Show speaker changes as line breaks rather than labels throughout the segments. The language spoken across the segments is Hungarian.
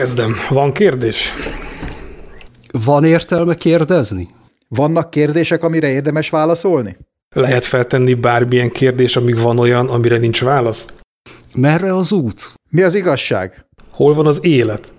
kezdem. Van kérdés?
Van értelme kérdezni?
Vannak kérdések, amire érdemes válaszolni?
Lehet feltenni bármilyen kérdés, amíg van olyan, amire nincs válasz?
Merre az út?
Mi az igazság?
Hol van az élet?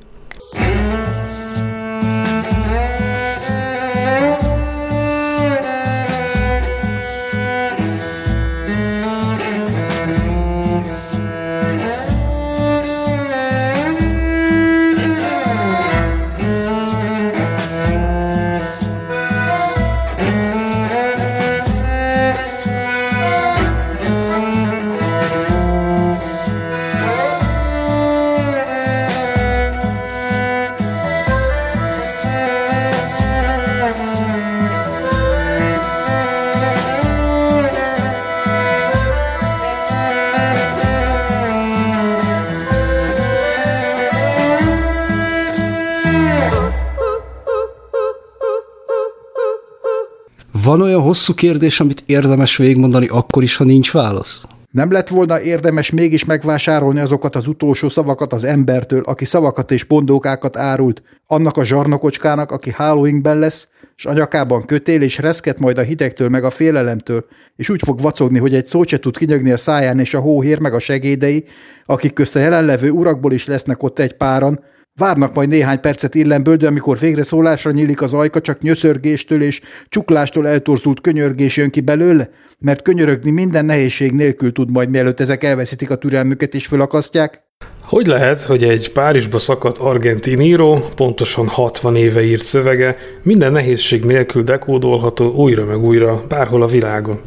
Van olyan hosszú kérdés, amit érdemes végigmondani akkor is, ha nincs válasz?
Nem lett volna érdemes mégis megvásárolni azokat az utolsó szavakat az embertől, aki szavakat és pondókákat árult, annak a zsarnokocskának, aki Halloweenben lesz, és a nyakában kötél, és reszket majd a hidegtől meg a félelemtől, és úgy fog vacogni, hogy egy szót se tud kinyögni a száján, és a hóhér meg a segédei, akik közt a jelenlevő urakból is lesznek ott egy páran, Várnak majd néhány percet illemből, de amikor végre szólásra nyílik az ajka, csak nyöszörgéstől és csuklástól eltorzult könyörgés jön ki belőle, mert könyörögni minden nehézség nélkül tud majd, mielőtt ezek elveszítik a türelmüket és fölakasztják.
Hogy lehet, hogy egy Párizsba szakadt argentin író, pontosan 60 éve írt szövege, minden nehézség nélkül dekódolható újra meg újra bárhol a világon?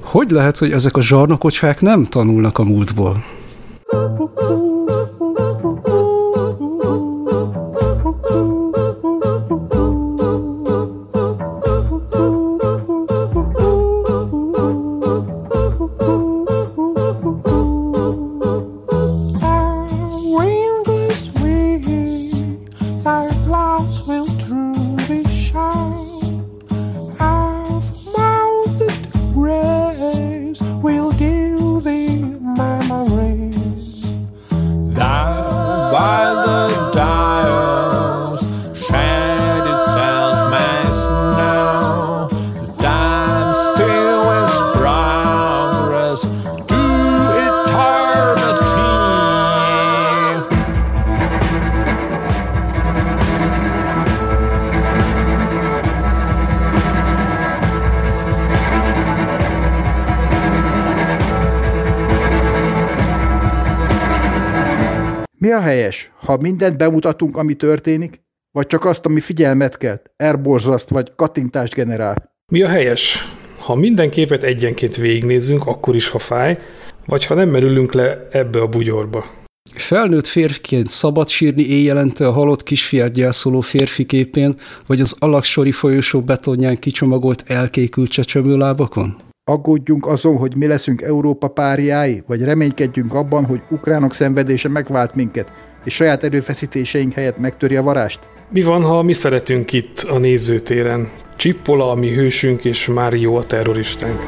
Hogy lehet, hogy ezek a zsarnokocsák nem tanulnak a múltból?
Thy
a helyes, ha mindent bemutatunk, ami történik, vagy csak azt, ami figyelmet kelt, erborzaszt vagy kattintást generál?
Mi a helyes? Ha minden képet egyenként végignézzünk, akkor is, ha fáj, vagy ha nem merülünk le ebbe a bugyorba.
Felnőtt férfiként szabad sírni éjjelente a halott kisfiát gyászoló férfi képén, vagy az alaksori folyosó betonján kicsomagolt elkékült csecsemőlábakon?
Aggódjunk azon, hogy mi leszünk Európa páriái, vagy reménykedjünk abban, hogy ukránok szenvedése megvált minket, és saját erőfeszítéseink helyett megtöri a varást?
Mi van, ha mi szeretünk itt a nézőtéren? Csippola a mi hősünk, és Mário a terroristánk.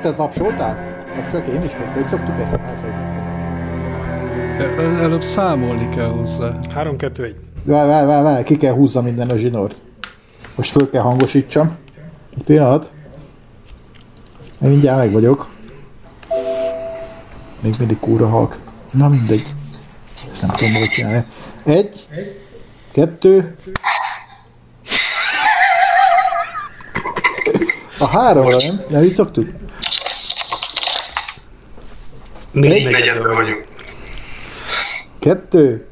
Te, tapsoltál? Tapsolok én is, vagy hogy szoktuk ezt? Elfelejtettem.
El- Előbb számolni kell hozzá.
3, 2, 1.
Várj, várj, várj, várj, ki kell húzza minden a zsinór. Most föl kell hangosítsam. Egy pillanat. Én mindjárt meg vagyok. Még mindig kúra halk. Na mindegy. Ezt nem tudom, hogy csinálni. Egy, kettő. A háromra nem? Nem így szoktuk?
Négy negyedben vagyunk.
Kettő.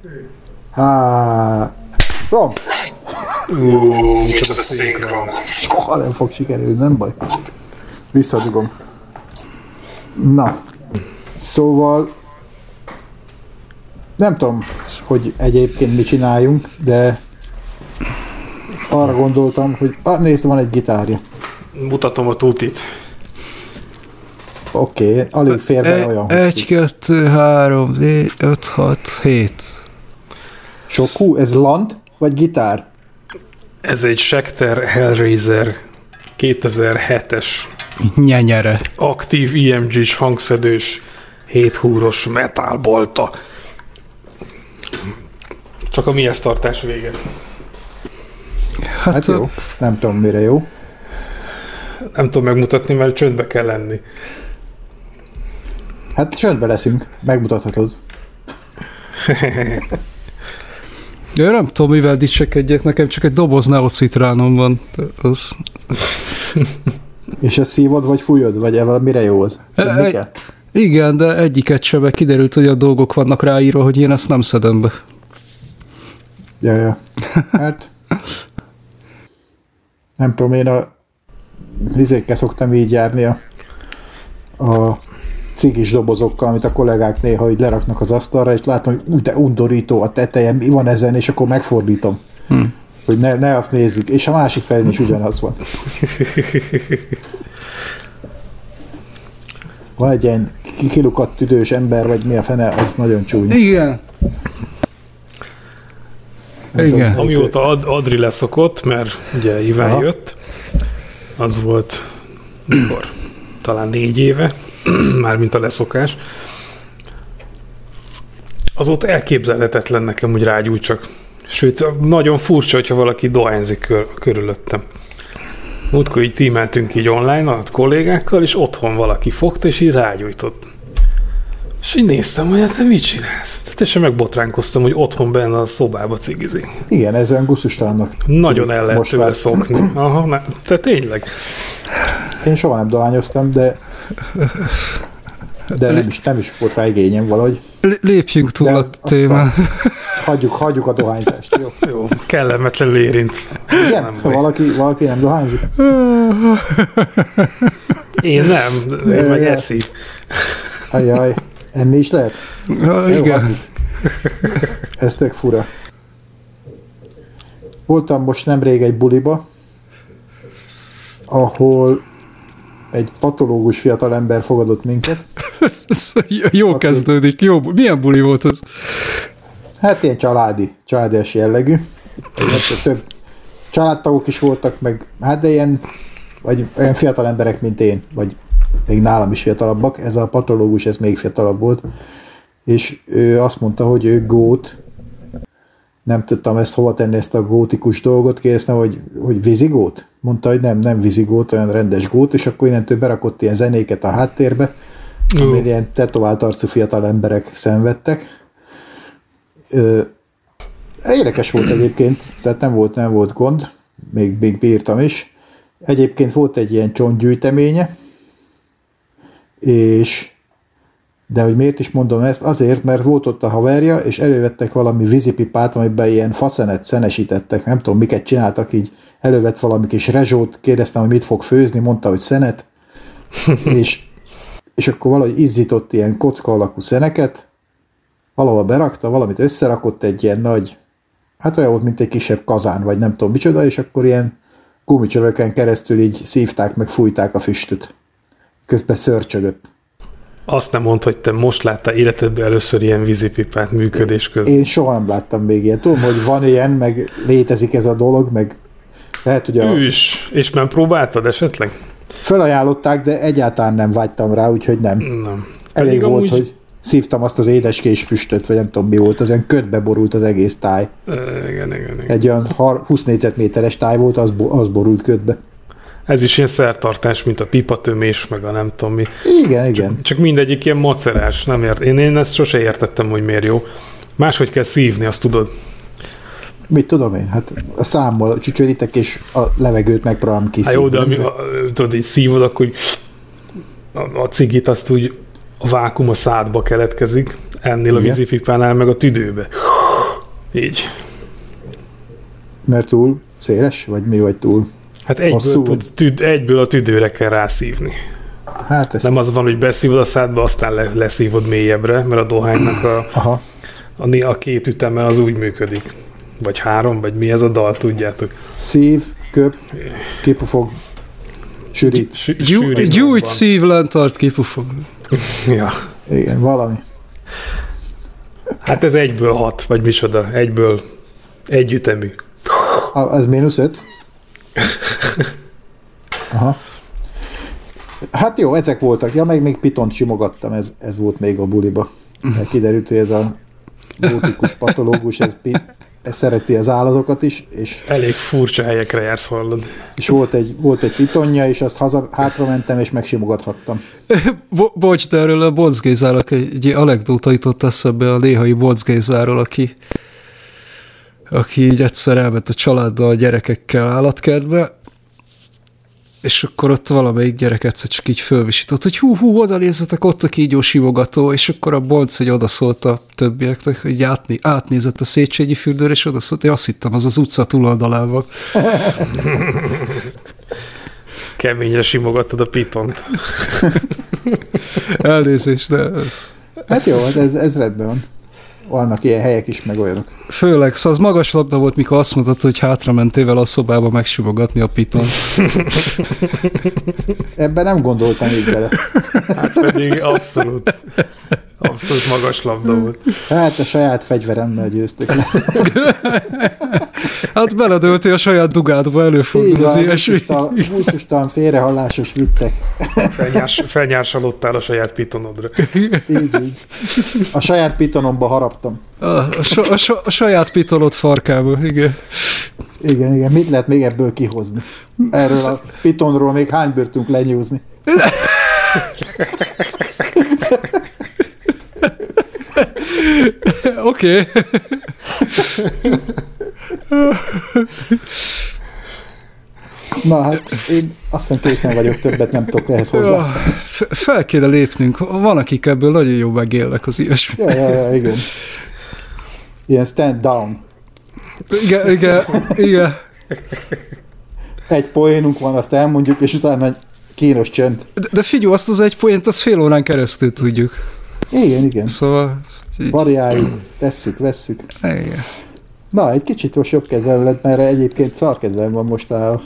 Há... Rom.
Ú, micsoda szinkron.
Soha nem fog sikerülni, nem baj. Visszadugom. Na. Szóval nem tudom, hogy egyébként mi csináljunk, de arra gondoltam, hogy ah, nézd, van egy gitárja.
Mutatom a tutit.
Oké, okay, alig fér bele olyan
Egy,
hosszú.
kettő, három, négy, öt, hat, hét.
Sok hú, ez lant vagy gitár?
Ez egy Schecter Hellraiser 2007-es
Nyenyere.
aktív IMG-s hangszedős 7 húros metálbolta. Csak a mihez tartás vége.
Hát,
Hát jó, nem tudom mire jó.
Nem tudom megmutatni, mert csöndbe kell lenni.
Hát csöndbe leszünk, megmutathatod.
Én nem tudom, mivel dicsekedjek, nekem csak egy doboz neocitránom van. Az...
És ezt szívod, vagy fújod, vagy evel mire jó az? Tudni
Egy-? Igen, de egyiket sem, mert kiderült, hogy a dolgok vannak ráírva, hogy én ezt nem szedem be.
Ja, ja. Hát... Nem tudom, én a izékkel szoktam így járni a, a cigis dobozokkal, amit a kollégák néha így leraknak az asztalra, és látom, hogy úgy de undorító a teteje, mi van ezen, és akkor megfordítom.
Hm.
Hogy ne, ne azt nézzük. És a másik felén is ugyanaz van. Van egy ilyen ki- kilukadt tüdős ember, vagy mi a fene, az nagyon csúnya.
Igen.
Nem
Igen.
tudom,
Amióta Ad- Adri leszokott, mert ugye Iván
Aha.
jött, az volt mikor? Talán négy éve, mármint a leszokás. Azóta elképzelhetetlen nekem, hogy rágyújtsak. Sőt, nagyon furcsa, hogyha valaki dohányzik kör, körülöttem. Múltkor így tímeltünk így online a kollégákkal, és otthon valaki fogta, és így rágyújtott. És így néztem, hogy hát te mit csinálsz? Tehát teljesen megbotránkoztam, hogy otthon benne a szobába cigizik.
Igen, ez olyan gusztustalannak.
Nagyon el lehet tőle szokni. Aha, ne, te tényleg.
Én soha nem dohányoztam, de de nem is, nem is volt rá igényem valahogy.
Lépjünk túl
De
a témán.
Hagyjuk, hagyjuk a dohányzást, jó?
Jó, kellemetlenül érint.
Igen?
Nem
Ha valaki, valaki nem dohányzik?
Én nem, én meg
Jaj.
eszi.
Ajaj, enni is lehet?
Ja,
Jó,
igen.
hagyjuk. Ez tök fura. Voltam most nemrég egy buliba, ahol egy patológus fiatalember fogadott minket.
Ez, ez jó
Aki-
kezdődik. Jó, milyen buli volt ez?
Hát ilyen családi, családias jellegű. Hát több családtagok is voltak, meg hát de ilyen, vagy olyan fiatal emberek, mint én, vagy még nálam is fiatalabbak. Ez a patológus, ez még fiatalabb volt. És ő azt mondta, hogy ő gót, nem tudtam ezt hova tenni, ezt a gótikus dolgot, kérdeztem, hogy, hogy vízigót? Mondta, hogy nem, nem vízigót, olyan rendes gót, és akkor innentől berakott ilyen zenéket a háttérbe, amit ilyen tetovált arcú fiatal emberek szenvedtek. Ö, érdekes volt egyébként, tehát nem volt, nem volt gond, még, még bírtam is. Egyébként volt egy ilyen csontgyűjteménye, és de hogy miért is mondom ezt? Azért, mert volt ott a haverja, és elővettek valami vízipipát, amiben ilyen faszenet szenesítettek, nem tudom, miket csináltak, így elővett valami kis rezsót, kérdeztem, hogy mit fog főzni, mondta, hogy szenet, és, és akkor valahogy izzított ilyen kocka alakú szeneket, valahol berakta, valamit összerakott egy ilyen nagy, hát olyan volt, mint egy kisebb kazán, vagy nem tudom micsoda, és akkor ilyen gumicsöveken keresztül így szívták, meg fújták a füstöt. Közben szörcsögött.
Azt nem mondd, hogy te most láttál életedben először ilyen vízipipát működés közben.
Én soha nem láttam még ilyet. Tudom, hogy van ilyen, meg létezik ez a dolog, meg lehet, hogy a
Ős, és nem próbáltad esetleg?
Felajánlották, de egyáltalán nem vágytam rá, úgyhogy nem.
Nem.
Elég
Pedig
volt,
amúgy-
hogy szívtam azt az édeskés füstöt, vagy nem tudom mi volt, az olyan ködbe borult az egész táj.
Ö, Igen, igen, igen.
Egy olyan har- 20 négyzetméteres táj volt, az, bo- az borult ködbe.
Ez is ilyen szertartás, mint a pipatömés, meg a nem tudom mi.
Igen, igen.
Csak mindegyik ilyen macerás, nem ért. Én, én ezt sose értettem, hogy miért jó. Máshogy kell szívni, azt tudod.
Mit tudom én? Hát a számmal csücsörítek, és a levegőt megpróbálom
Hát
kiszívni.
jó, de ami, a, tudod, így szívod, akkor úgy a, a cigit azt úgy a vákum a szádba keletkezik, ennél a
Igen.
vízipipánál, meg a tüdőbe. Így.
Mert túl széles, vagy mi vagy túl?
Hát egyből,
Hosszú.
tud, tüd, egyből a tüdőre kell rászívni.
Hát ez...
Nem az van, hogy beszívod a szádba, aztán le, leszívod mélyebbre, mert a dohánynak a,
Aha.
a, né- a két üteme az úgy működik. Vagy három, vagy mi ez a dal, tudjátok.
Szív, köp, kipufog, sűrít.
Gyújt
van.
szív lent tart kipufog.
Ja.
Igen, valami.
Hát ez egyből hat, vagy micsoda, egyből egy ütemű.
A, az mínusz öt? Aha. Hát jó, ezek voltak. Ja, meg még pitont simogattam, ez, ez volt még a buliba. Mert kiderült, hogy ez a gótikus patológus, ez, pi- ez szereti az állatokat is, és,
Elég furcsa helyekre jársz, hallod.
és volt, egy, volt egy pitonja, és azt haza, hátra mentem, és megsimogathattam.
Bo- bocs, de erről a Bonc Gézának egy anekdóta jutott eszembe a néhai Bonc Gézáról, aki, aki így egyszer elment a családdal a gyerekekkel állatkertbe, és akkor ott valamelyik gyerek egyszer csak így fölvisított, hogy hú, hú, oda nézzetek, ott a kígyó simogató, és akkor a Bonc egy odaszólt a többieknek, hogy átné, átnézett a Széchenyi fürdőre, és odaszólt, hogy azt hittem, az az utca túloldalán van.
Keményre simogattad a pitont.
Elnézést, de ez...
Hát jó, hát ez, ez rendben van. Vannak ilyen helyek is, meg olyanok.
Főleg, szóval az magas labda volt, mikor azt mondtad, hogy hátra mentél vele a szobába megsimogatni a piton.
Ebben nem gondoltam így bele.
Hát pedig abszolút, abszolút magas labda volt.
Hát a saját fegyveremmel győztök.
Hát beledöltél a saját dugádba, előfordul az ilyesmi.
Buszustalan félrehallásos viccek.
Felnyárs, felnyársalodtál a saját pitonodra.
Így, így. A saját pitonomba haraptam.
A, a, a, a saját pitonod farkába, igen.
Igen, igen. Mit lehet még ebből kihozni? Erről a pitonról még hány bőrtünk lenyúzni?
Oké.
Na hát én azt hiszem készen vagyok, többet nem tudok ehhez hozzá.
Fel kéne lépnünk. Van, akik ebből nagyon jó megélnek az ilyesmi.
Ja, ja, ja, igen. Ilyen stand down.
Igen, igen, igen.
Egy poénunk van, azt elmondjuk, és utána egy kínos csönd.
De, de figyelj, azt az egy poént, azt fél órán keresztül tudjuk.
Igen, igen.
Szóval... így-
Variáljuk, tesszük, vesszük.
Igen.
Na, egy kicsit most jobb kedvem lett, mert egyébként szar kedvem van most a...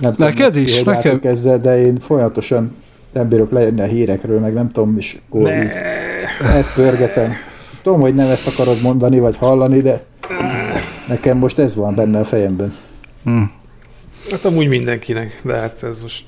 Nem
Neked
tudom,
is? Nekem-
Ezzel, de én folyamatosan nem bírok lejönni a hírekről, meg nem tudom, akkor így ezt pörgetem. Tudom, hogy nem ezt akarod mondani, vagy hallani, de nekem most ez van benne a fejemben.
Hm.
Hát amúgy mindenkinek, de hát ez most...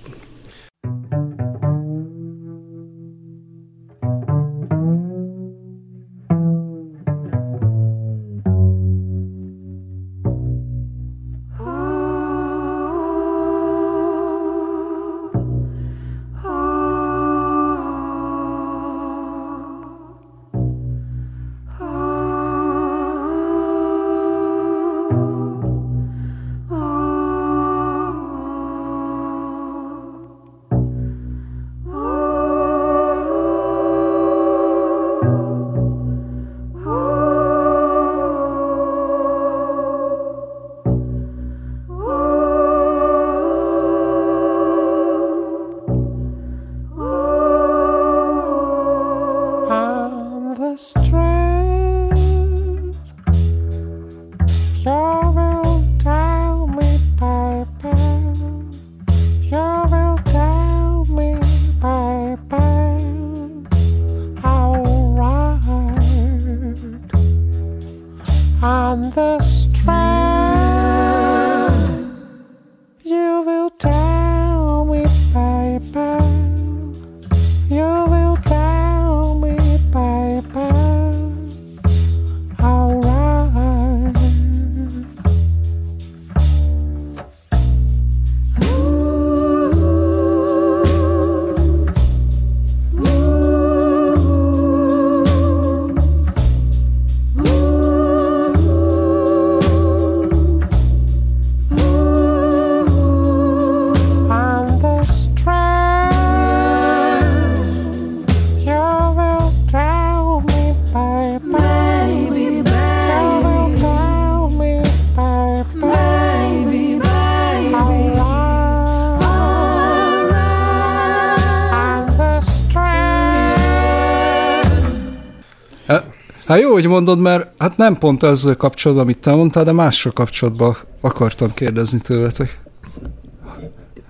hogy mondod, mert hát nem pont ezzel kapcsolatban, amit te mondtál, de mással kapcsolatban akartam kérdezni tőletek.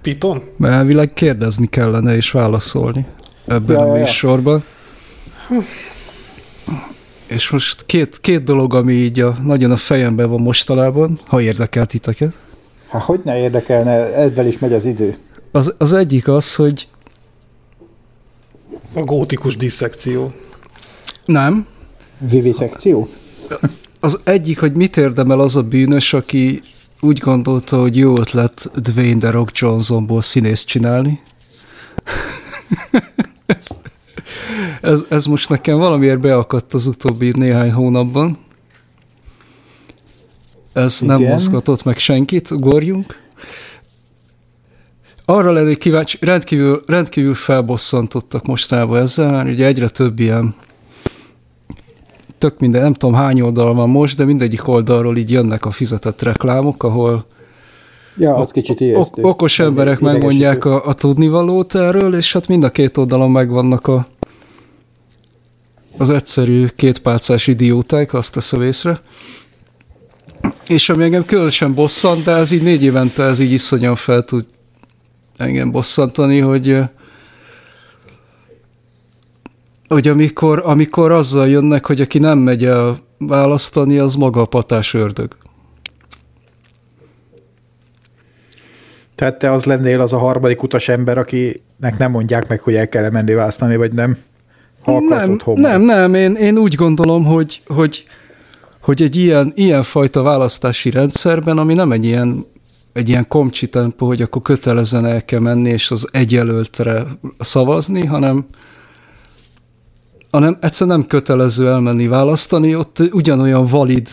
Piton?
Mert elvileg kérdezni kellene és válaszolni ebben
Ja,
a
ja, ja.
műsorban. És most két, két dolog, ami így a, nagyon a fejemben van mostanában, ha érdekel titeket.
Hát hogy ne érdekelne, ebben is megy az idő.
Az, az egyik az, hogy
A gótikus disszekció.
nem,
Vivisekció?
az egyik, hogy mit érdemel az a bűnös, aki úgy gondolta, hogy jó ötlet Dwayne The Rock Johnsonból színészt csinálni. ez, ez, ez most nekem valamiért beakadt az utóbbi néhány hónapban. Ez nem
Igen.
mozgatott meg senkit, ugorjunk. Arra lennék kíváncsi, rendkívül, rendkívül felbosszantottak mostában ezzel, ugye egyre több ilyen tök minden, nem tudom hány oldal van most, de mindegyik oldalról így jönnek a fizetett reklámok, ahol
Ja, az kicsit ijesztő.
ok- okos emberek megmondják a, a tudnivalót erről, és hát mind a két oldalon megvannak a, az egyszerű kétpálcás idióták, azt teszem észre. És ami engem különösen bosszant, de ez így négy évente ez így iszonyan fel tud engem bosszantani, hogy hogy amikor, amikor azzal jönnek, hogy aki nem megy el választani, az maga a patás ördög.
Tehát te az lennél az a harmadik utas ember, akinek nem mondják meg, hogy el kell menni választani, vagy nem? Ha akarsz
nem,
otthon
nem, nem, én, én úgy gondolom, hogy, hogy, hogy egy ilyen, ilyen fajta választási rendszerben, ami nem egy ilyen, egy ilyen komcsi tempó, hogy akkor kötelezően el kell menni és az egy jelöltre szavazni, hanem, hanem egyszerűen nem kötelező elmenni választani, ott ugyanolyan valid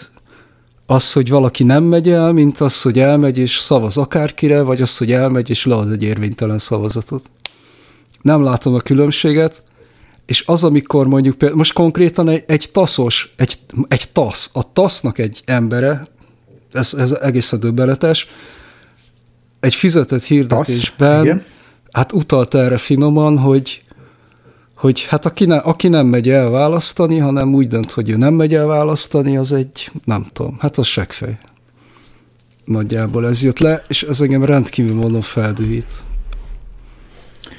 az, hogy valaki nem megy el, mint az, hogy elmegy és szavaz akárkire, vagy az, hogy elmegy és lead egy érvénytelen szavazatot. Nem látom a különbséget, és az, amikor mondjuk például, most konkrétan egy, egy taszos, egy, egy tasz, a tasznak egy embere, ez, ez egészen döbbenetes, egy fizetett hirdetésben,
igen.
hát utalt erre finoman, hogy, hogy hát aki, ne, aki nem megy el választani, hanem úgy dönt, hogy ő nem megy el választani, az egy, nem tudom, hát az seggfej. Nagyjából ez jött le, és ez engem rendkívül mondom feldühít.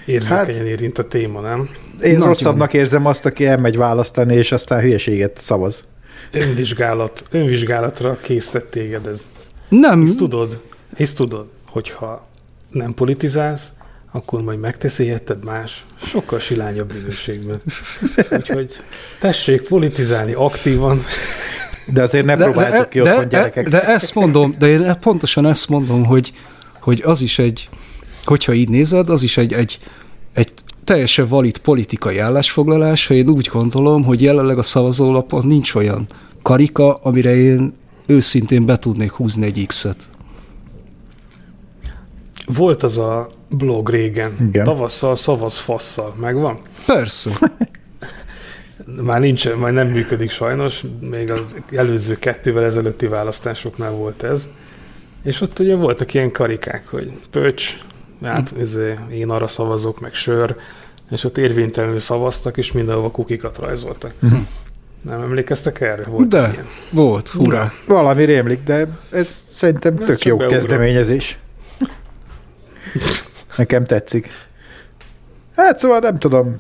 Érzékenyen
Hát-
érint a téma, nem?
Én
Nagyon.
rosszabbnak érzem azt, aki elmegy választani, és aztán hülyeséget szavaz.
Önvizsgálat, önvizsgálatra készített téged ez.
Nem,
Hisz tudod, hisz tudod, hogyha nem politizálsz, akkor majd megteszi érted más, sokkal silányabb minőségben. Úgyhogy tessék politizálni aktívan.
De azért ne próbáljátok ki otthon gyerekek.
De ezt mondom, de én pontosan ezt mondom, hogy, hogy az is egy, hogyha így nézed, az is egy, egy, egy teljesen valid politikai állásfoglalás, ha én úgy gondolom, hogy jelenleg a szavazólapon nincs olyan karika, amire én őszintén be tudnék húzni egy X-et.
Volt az a blog régen,
Igen.
tavasszal szavaz fasszal, megvan?
Persze.
Már nincs, majd nem működik sajnos, még az előző kettővel ezelőtti választásoknál volt ez. És ott ugye voltak ilyen karikák, hogy pöcs, hát izé, én arra szavazok, meg sör, és ott érvénytelenül szavaztak, és mindenhova kukikat rajzoltak. Nem emlékeztek erre? Volt
De,
ilyen.
volt, hurrá.
Valami rémlik, de ez szerintem
Ez
tök jó
beugrott.
kezdeményezés. Nekem tetszik. Hát szóval nem tudom.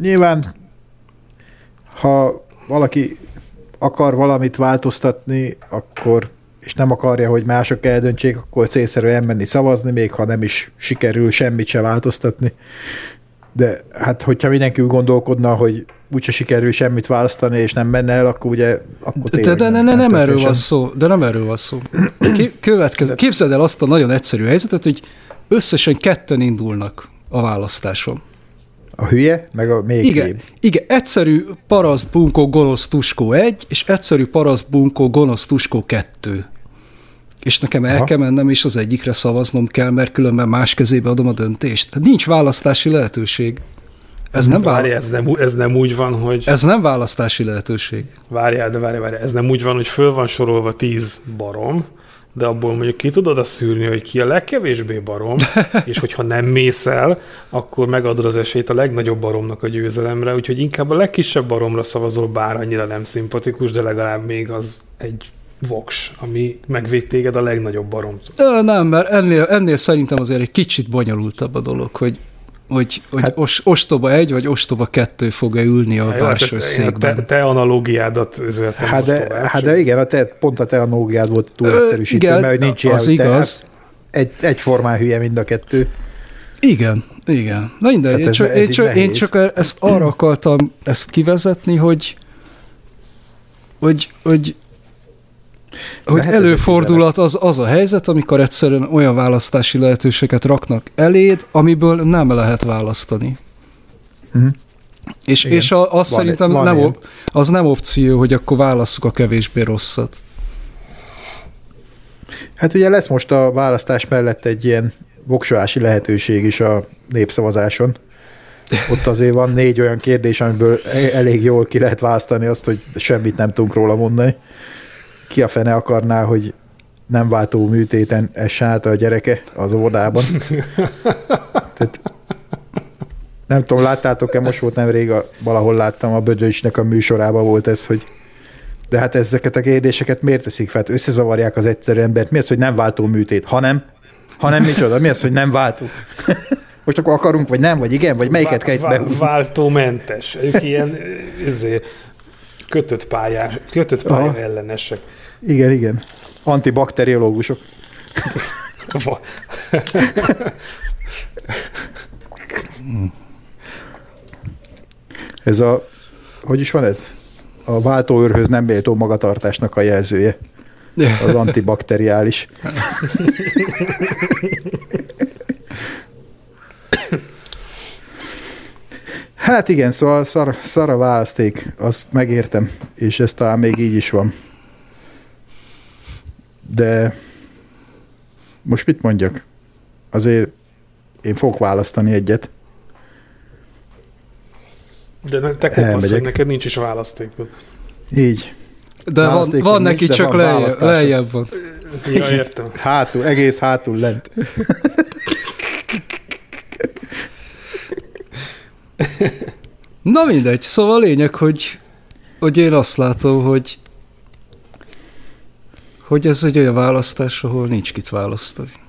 Nyilván, ha valaki akar valamit változtatni, akkor és nem akarja, hogy mások eldöntsék, akkor célszerű elmenni szavazni, még ha nem is sikerül semmit se változtatni. De hát, hogyha mindenki úgy gondolkodna, hogy úgyse sikerül semmit választani, és nem menne el, akkor ugye akkor
De, de, ne, nem erről
történt
van szó, de nem erről van szó. Következő. Képzeld el azt a nagyon egyszerű helyzetet, hogy összesen ketten indulnak a választáson.
A hülye, meg a még
Igen,
hülyébb.
igen, egyszerű paraszt bunkó gonosz tuskó 1, és egyszerű paraszt bunkó gonosz tuskó 2. És nekem el
Aha.
kell mennem, és az egyikre szavaznom kell, mert különben más kezébe adom a döntést. Hát nincs választási lehetőség. Ez nem,
Várj,
vála-
ez nem, ez nem úgy van, hogy...
ez nem választási lehetőség.
Várjál, de várjál, várjál. Ez nem úgy van, hogy föl van sorolva tíz barom, de abból mondjuk ki tudod azt szűrni, hogy ki a legkevésbé barom, és hogyha nem mész el, akkor megadod az esélyt a legnagyobb baromnak a győzelemre, úgyhogy inkább a legkisebb baromra szavazol, bár annyira nem szimpatikus, de legalább még az egy voks, ami megvéd téged a legnagyobb baromtól.
Nem, mert ennél, ennél szerintem azért egy kicsit bonyolultabb a dolog, hogy hogy, hogy hát,
Hát-
os, ostoba egy vagy ostoba kettő fog-e ülni a
Hát, ezt-
székben.
te, te analógiádat üzletem
Hát de, hát de igen, a te, pont a te analógiád volt túl
Ö,
egyszerűsítő,
igen,
mert hogy nincs ilyen,
az
hogy te-
igaz.
hát Egy, egyformán hülye mind a kettő.
Igen, igen. Na mindegy,
Tehát
én csak,
ez
én, csak, én csak ezt arra akartam ezt kivezetni, hogy hogy, hogy hogy
Lehet
előfordulat az, az a helyzet, amikor egyszerűen olyan választási lehetőséget raknak eléd, amiből nem lehet választani.
Mhm.
És,
Igen.
és a, az
Van-
szerintem
van
nem,
ilyen.
az nem opció, hogy akkor válasszuk a kevésbé rosszat.
Hát ugye lesz most a választás mellett egy ilyen voksolási lehetőség is a népszavazáson. Ott azért van négy olyan kérdés, amiből e- elég jól ki lehet választani azt, hogy semmit nem tudunk róla mondani. Ki a fene akarná, hogy nem váltó műtéten essen át a gyereke az óvodában. Tehát, nem tudom, láttátok-e, most volt nemrég, a, valahol láttam, a Bödöcsnek a műsorában volt ez, hogy de hát ezeket a kérdéseket miért teszik fel? Hát összezavarják az egyszerű embert. Mi az, hogy nem váltó műtét? Hanem? Hanem micsoda? Mi az, hogy nem váltó? Most akkor akarunk, vagy nem, vagy igen, vagy melyiket kell itt
Vá-
behúzni?
Váltómentes. Ők ilyen izé, kötött pályás, kötött pálya ellenesek.
Igen, igen. Antibakteriológusok. Ez a, hogy is van ez? A váltóőrhöz nem méltó magatartásnak a jelzője. Az antibakteriális. Hát igen, szóval szar, szar a választék, azt megértem, és ez talán még így is van. De most mit mondjak? Azért én fogok választani egyet.
De te kopasz, hogy neked nincs is választékod.
Így.
De van, van
nincs,
neki
de
csak
van
lejjebb, lejjebb van.
Ja, értem.
Hátul, egész hátul lent.
Na mindegy, szóval a lényeg, hogy, hogy én azt látom, hogy hogy ez egy olyan választás, ahol nincs kit választani.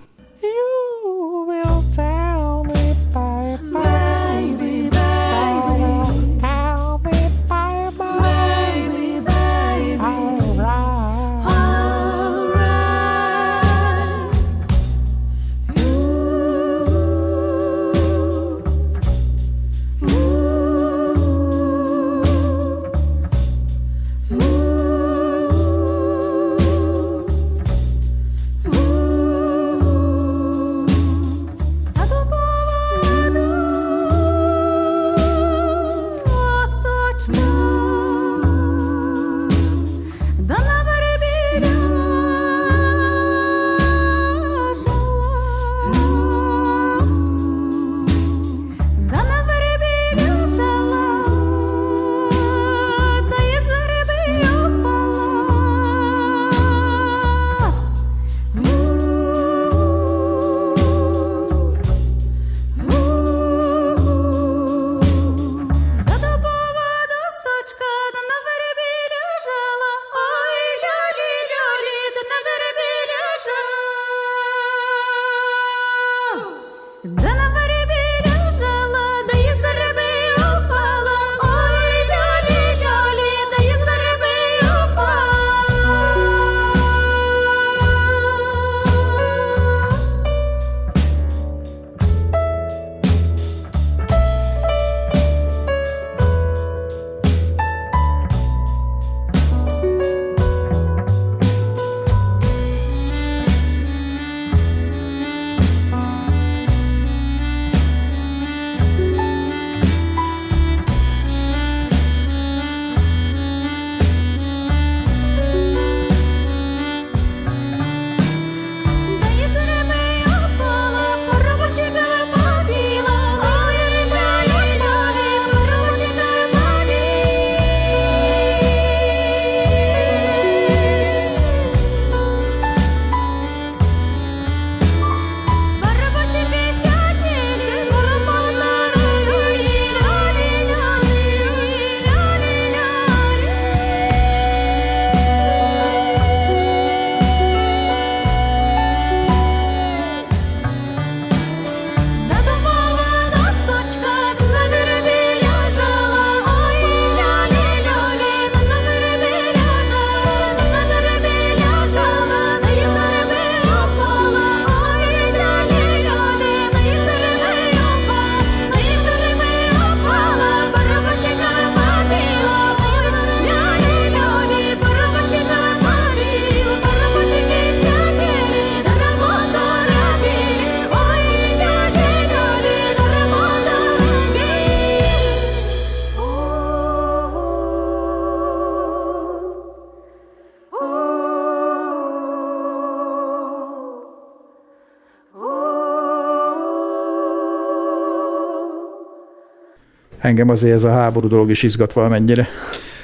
Engem azért ez a háború dolog is izgat valamennyire.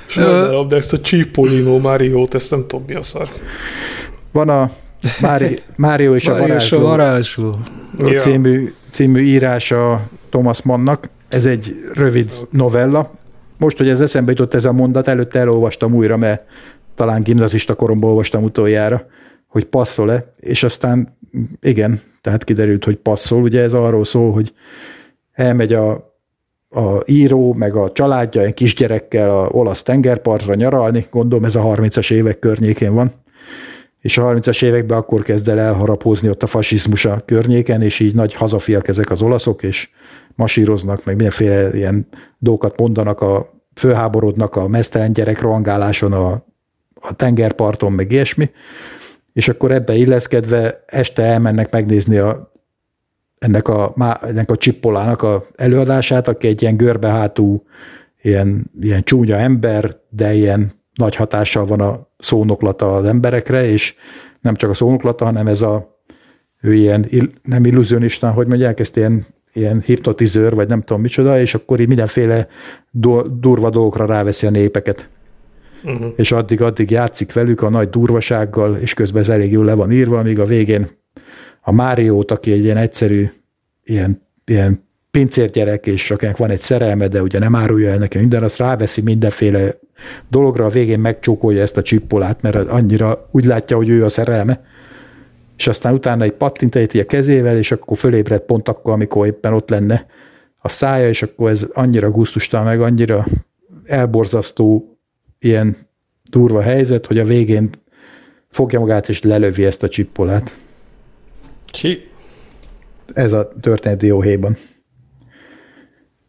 Sajnálom, de ezt a Cipollino Mario-t, ezt nem tudom mi a szar.
Van a Mári, Mário és a
és a
varázsló
varázsló.
Ja.
című, című írása Thomas Mannnak. Ez egy rövid novella. Most, hogy ez eszembe jutott ez a mondat, előtte elolvastam újra, mert talán gimnazista koromban olvastam utoljára, hogy passzol-e, és aztán igen, tehát kiderült, hogy passzol. Ugye ez arról szól, hogy elmegy a, a író, meg a családja egy kisgyerekkel a olasz tengerpartra nyaralni, gondolom ez a 30-as évek környékén van, és a 30-as években akkor kezd el elharapozni ott a fasizmus a környéken, és így nagy hazafiak ezek az olaszok, és masíroznak, meg mindenféle ilyen dolgokat mondanak, a főháborodnak a mesztelen gyerek rohangáláson a, a tengerparton, meg ilyesmi, és akkor ebbe illeszkedve este elmennek megnézni a, ennek a, ennek a csippolának a előadását, aki egy ilyen görbehátú, ilyen, ilyen csúnya ember, de ilyen nagy hatással van a szónoklata az emberekre, és nem csak a szónoklata, hanem ez a ő ilyen, nem illuzionista, hogy mondják, ezt ilyen, ilyen hipnotizőr, vagy nem tudom micsoda, és akkor így mindenféle do- durva dolgokra ráveszi a népeket.
Uh-huh.
És addig-addig játszik velük a nagy durvasággal, és közben ez elég jól le van írva, amíg a végén a Máriót, aki egy ilyen egyszerű, ilyen, ilyen pincérgyerek, és akinek van egy szerelme, de ugye nem árulja el neki minden, azt ráveszi mindenféle dologra, a végén megcsókolja ezt a csippolát, mert annyira úgy látja, hogy ő a szerelme, és aztán utána egy pattint ejti a kezével, és akkor fölébred pont akkor, amikor éppen ott lenne a szája, és akkor ez annyira gusztustalan, meg annyira elborzasztó ilyen durva helyzet, hogy a végén fogja magát és lelövi ezt a csippolát.
Ki?
Ez a történet dióhéjban.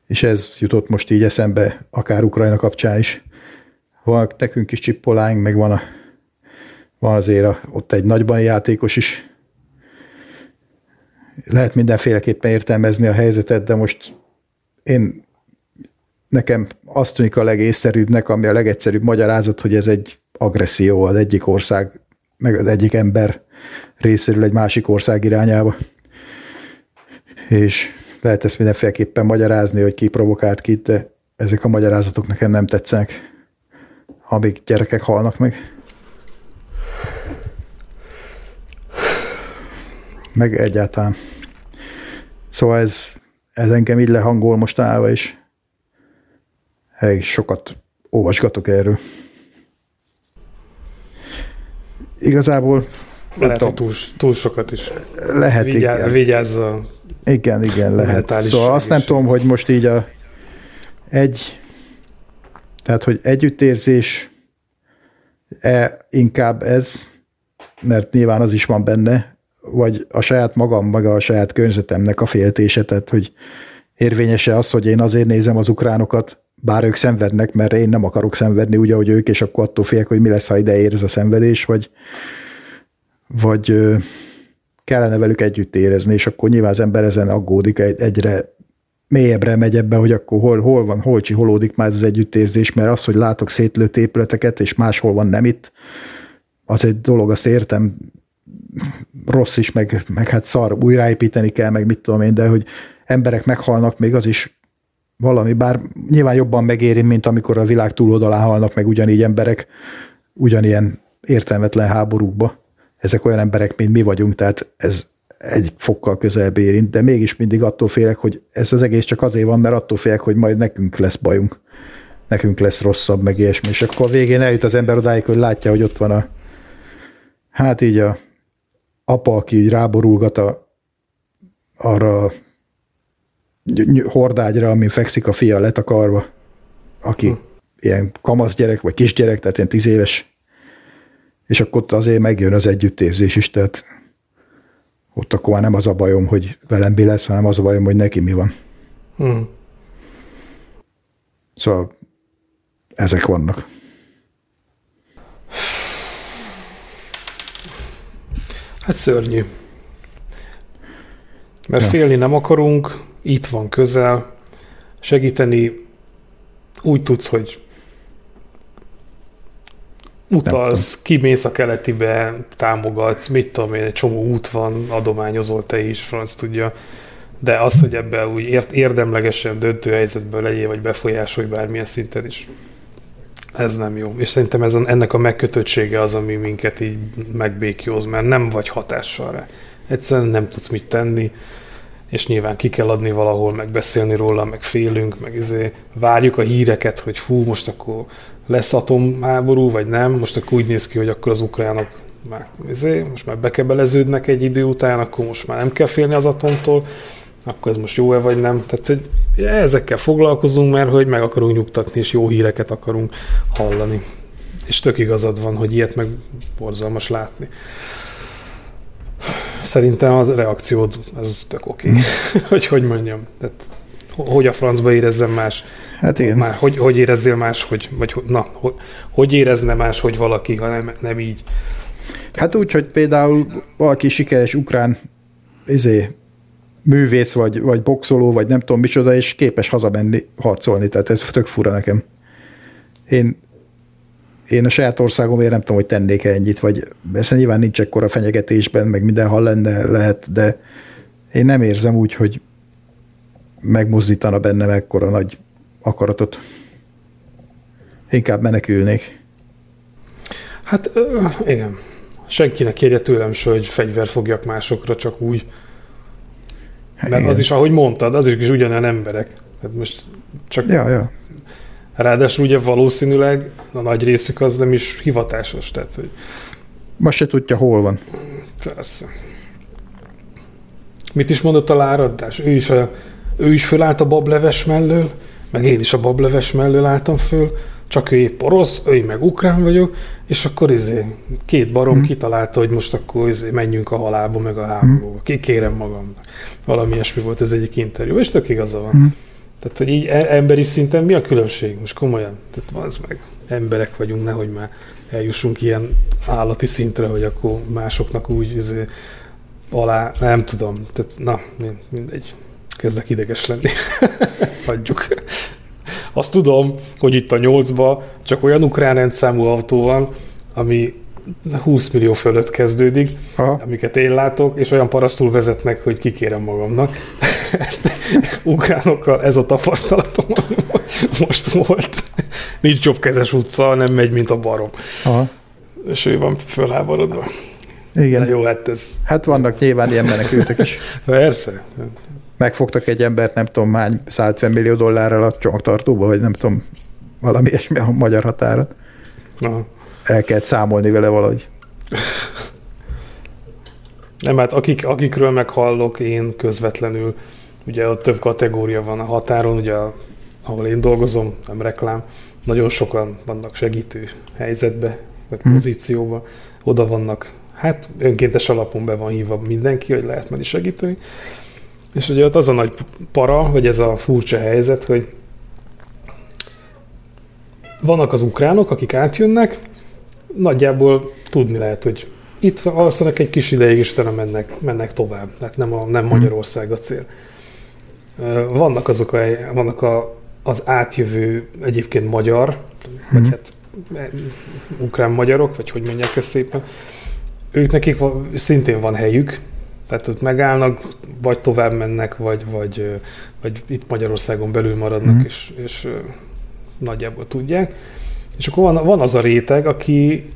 És ez jutott most így eszembe, akár Ukrajna kapcsán is. Van nekünk is csippoláink, meg van, a, van azért a, ott egy nagyban játékos is. Lehet mindenféleképpen értelmezni a helyzetet, de most én nekem azt tűnik a legészszerűbbnek, ami a legegyszerűbb magyarázat, hogy ez egy agresszió az egyik ország, meg az egyik ember részéről egy másik ország irányába. És lehet ezt mindenféleképpen magyarázni, hogy ki provokált kit, de ezek a magyarázatok nekem nem tetszenek, amíg gyerekek halnak meg. Meg egyáltalán. Szóval ez, ez engem így lehangol mostanában is. Hely, sokat olvasgatok erről. Igazából
Lehet,
tudom,
túl, túl sokat is.
lehet,
Vigyázz,
igen.
vigyázz a...
Igen, igen, lehet. Szóval azt nem tudom, hogy most így a egy, tehát, hogy együttérzés e inkább ez, mert nyilván az is van benne, vagy a saját magam, meg a saját környezetemnek a féltése, tehát, hogy érvényese az, hogy én azért nézem az ukránokat, bár ők szenvednek, mert én nem akarok szenvedni úgy, ahogy ők, és akkor attól félek, hogy mi lesz, ha ide ér ez a szenvedés, vagy, vagy kellene velük együtt érezni, és akkor nyilván az ember ezen aggódik, egy- egyre mélyebbre megy ebbe, hogy akkor hol, hol van, hol csiholódik már ez az együttérzés, mert az, hogy látok szétlőtt épületeket, és máshol van nem itt, az egy dolog, azt értem, rossz is, meg, meg hát szar, újraépíteni kell, meg mit tudom én, de hogy emberek meghalnak, még az is valami, bár nyilván jobban megéri, mint amikor a világ túloldalán halnak meg ugyanígy emberek, ugyanilyen értelmetlen háborúkba. Ezek olyan emberek, mint mi vagyunk, tehát ez egy fokkal közelebb érint, de mégis mindig attól félek, hogy ez az egész csak azért van, mert attól félek, hogy majd nekünk lesz bajunk. Nekünk lesz rosszabb, meg ilyesmi. És akkor a végén eljut az ember odáig, hogy látja, hogy ott van a hát így a apa, aki így ráborulgat a, arra hordágyra, amin fekszik a fia letakarva, aki hm. ilyen kamasz gyerek, vagy kisgyerek, tehát ilyen tíz éves, és akkor ott azért megjön az együttérzés is, tehát ott akkor már nem az a bajom, hogy velem mi lesz, hanem az a bajom, hogy neki mi van.
Hmm.
Szóval ezek vannak.
Hát szörnyű. Mert
Ja.
félni nem akarunk, itt van közel, segíteni úgy tudsz, hogy utalsz, kimész a keletibe, támogatsz, mit tudom én, egy csomó út van, adományozol te is, franc tudja, de az, hogy ebben úgy érdemlegesen döntő helyzetben legyél, vagy befolyásolj bármilyen szinten is, ez nem jó. És szerintem ez ennek a megkötöttsége az, ami minket így megbékjóz, mert nem vagy hatással rá. Egyszerűen nem tudsz mit tenni, és nyilván ki kell adni valahol, meg beszélni róla, meg félünk, meg izé, várjuk a híreket, hogy hú, most akkor lesz atomháború, vagy nem, most akkor úgy néz ki, hogy akkor az ukránok már, izé, most már bekebeleződnek egy idő után, akkor most már nem kell félni az atomtól, akkor ez most jó-e vagy nem. Tehát hogy ezekkel foglalkozunk, mert hogy meg akarunk nyugtatni, és jó híreket akarunk hallani. És tök igazad van, hogy ilyet meg borzalmas látni. Szerintem az reakciód az tök oké. Okay. hogy hogy mondjam. Tehát, hogy a francba érezzem más.
Hát igen.
Már, hogy, hogy érezzél más, hogy, vagy na, hogy, hogy érezne más, hogy valaki, ha nem, nem így.
Hát úgy, hogy például valaki sikeres ukrán izé, művész, vagy, vagy boxoló, vagy nem tudom micsoda, és képes hazamenni, harcolni, tehát ez tök fura nekem. Én, én a saját országomért nem tudom, hogy tennék ennyit, vagy persze nyilván nincs ekkora fenyegetésben, meg mindenhol lenne, lehet, de én nem érzem úgy, hogy megmozdítana bennem ekkora nagy akaratot. Inkább menekülnék.
Hát igen. Senkinek kérje tőlem se, hogy fegyvert fogjak másokra, csak úgy. Mert
Igen.
az is, ahogy mondtad, azok is ugyanolyan emberek. Hát most csak
Ja, ja.
Ráadásul ugye valószínűleg a nagy részük az nem is hivatásos, tehát hogy
Most se tudja, hol van.
persze. Mit is mondott a láradás? Ő is, a, ő is fölállt a bableves mellől, meg én is a bableves mellől álltam föl, csak ő épp orosz, ő meg ukrán vagyok, és akkor izé, két barom hmm. kitalálta, hogy most akkor izé, menjünk a halálba, meg a háborúba. Kikérem magam. Valami ilyesmi volt ez egyik interjú, és tök igaza van.
Hmm.
Tehát, hogy így e- emberi szinten mi a különbség? Most komolyan. Tehát az meg. Emberek vagyunk, nehogy már eljussunk ilyen állati szintre, hogy akkor másoknak úgy izé, alá, nem tudom. Tehát, na, min- mindegy. Kezdek ideges lenni. Hagyjuk. Azt tudom, hogy itt a nyolcba csak olyan ukrán rendszámú autó van, ami 20 millió fölött kezdődik,
Aha.
amiket én látok, és olyan parasztul vezetnek, hogy kikérem magamnak. Ezt, ukránokkal ez a tapasztalatom, most volt. Nincs jobbkezes utca, nem megy, mint a barom.
Aha.
És ő van fölháborodva.
Igen.
De jó, hát ez
Hát vannak nyilván ilyen menekültek is.
persze.
Megfogtak egy embert, nem tudom hány, 150 millió dollárral a csomagtartóba, vagy nem tudom, valami ilyesmi a magyar határat.
Na.
El kellett számolni vele valahogy.
Nem, hát akik, akikről meghallok én közvetlenül, ugye ott több kategória van a határon, ugye ahol én dolgozom, nem reklám, nagyon sokan vannak segítő helyzetbe, vagy
Hmm.
pozícióba, oda vannak, hát önkéntes alapon be van hívva mindenki, hogy lehet menni segíteni. És ugye ott az a nagy para, vagy ez a furcsa helyzet, hogy vannak az ukránok, akik átjönnek, nagyjából tudni lehet, hogy itt alszanak egy kis ideig, és utána mennek, mennek tovább. Tehát nem, a, nem Magyarország a cél. Vannak azok a, vannak a, az átjövő egyébként magyar, vagy hát e, ukrán magyarok, vagy hogy mondják ezt szépen, ők nekik van, szintén van helyük, tehát ott megállnak, vagy tovább mennek, vagy, vagy, vagy itt Magyarországon belül maradnak,
Mhm.
és, és nagyjából tudják. És akkor van, van az a réteg, aki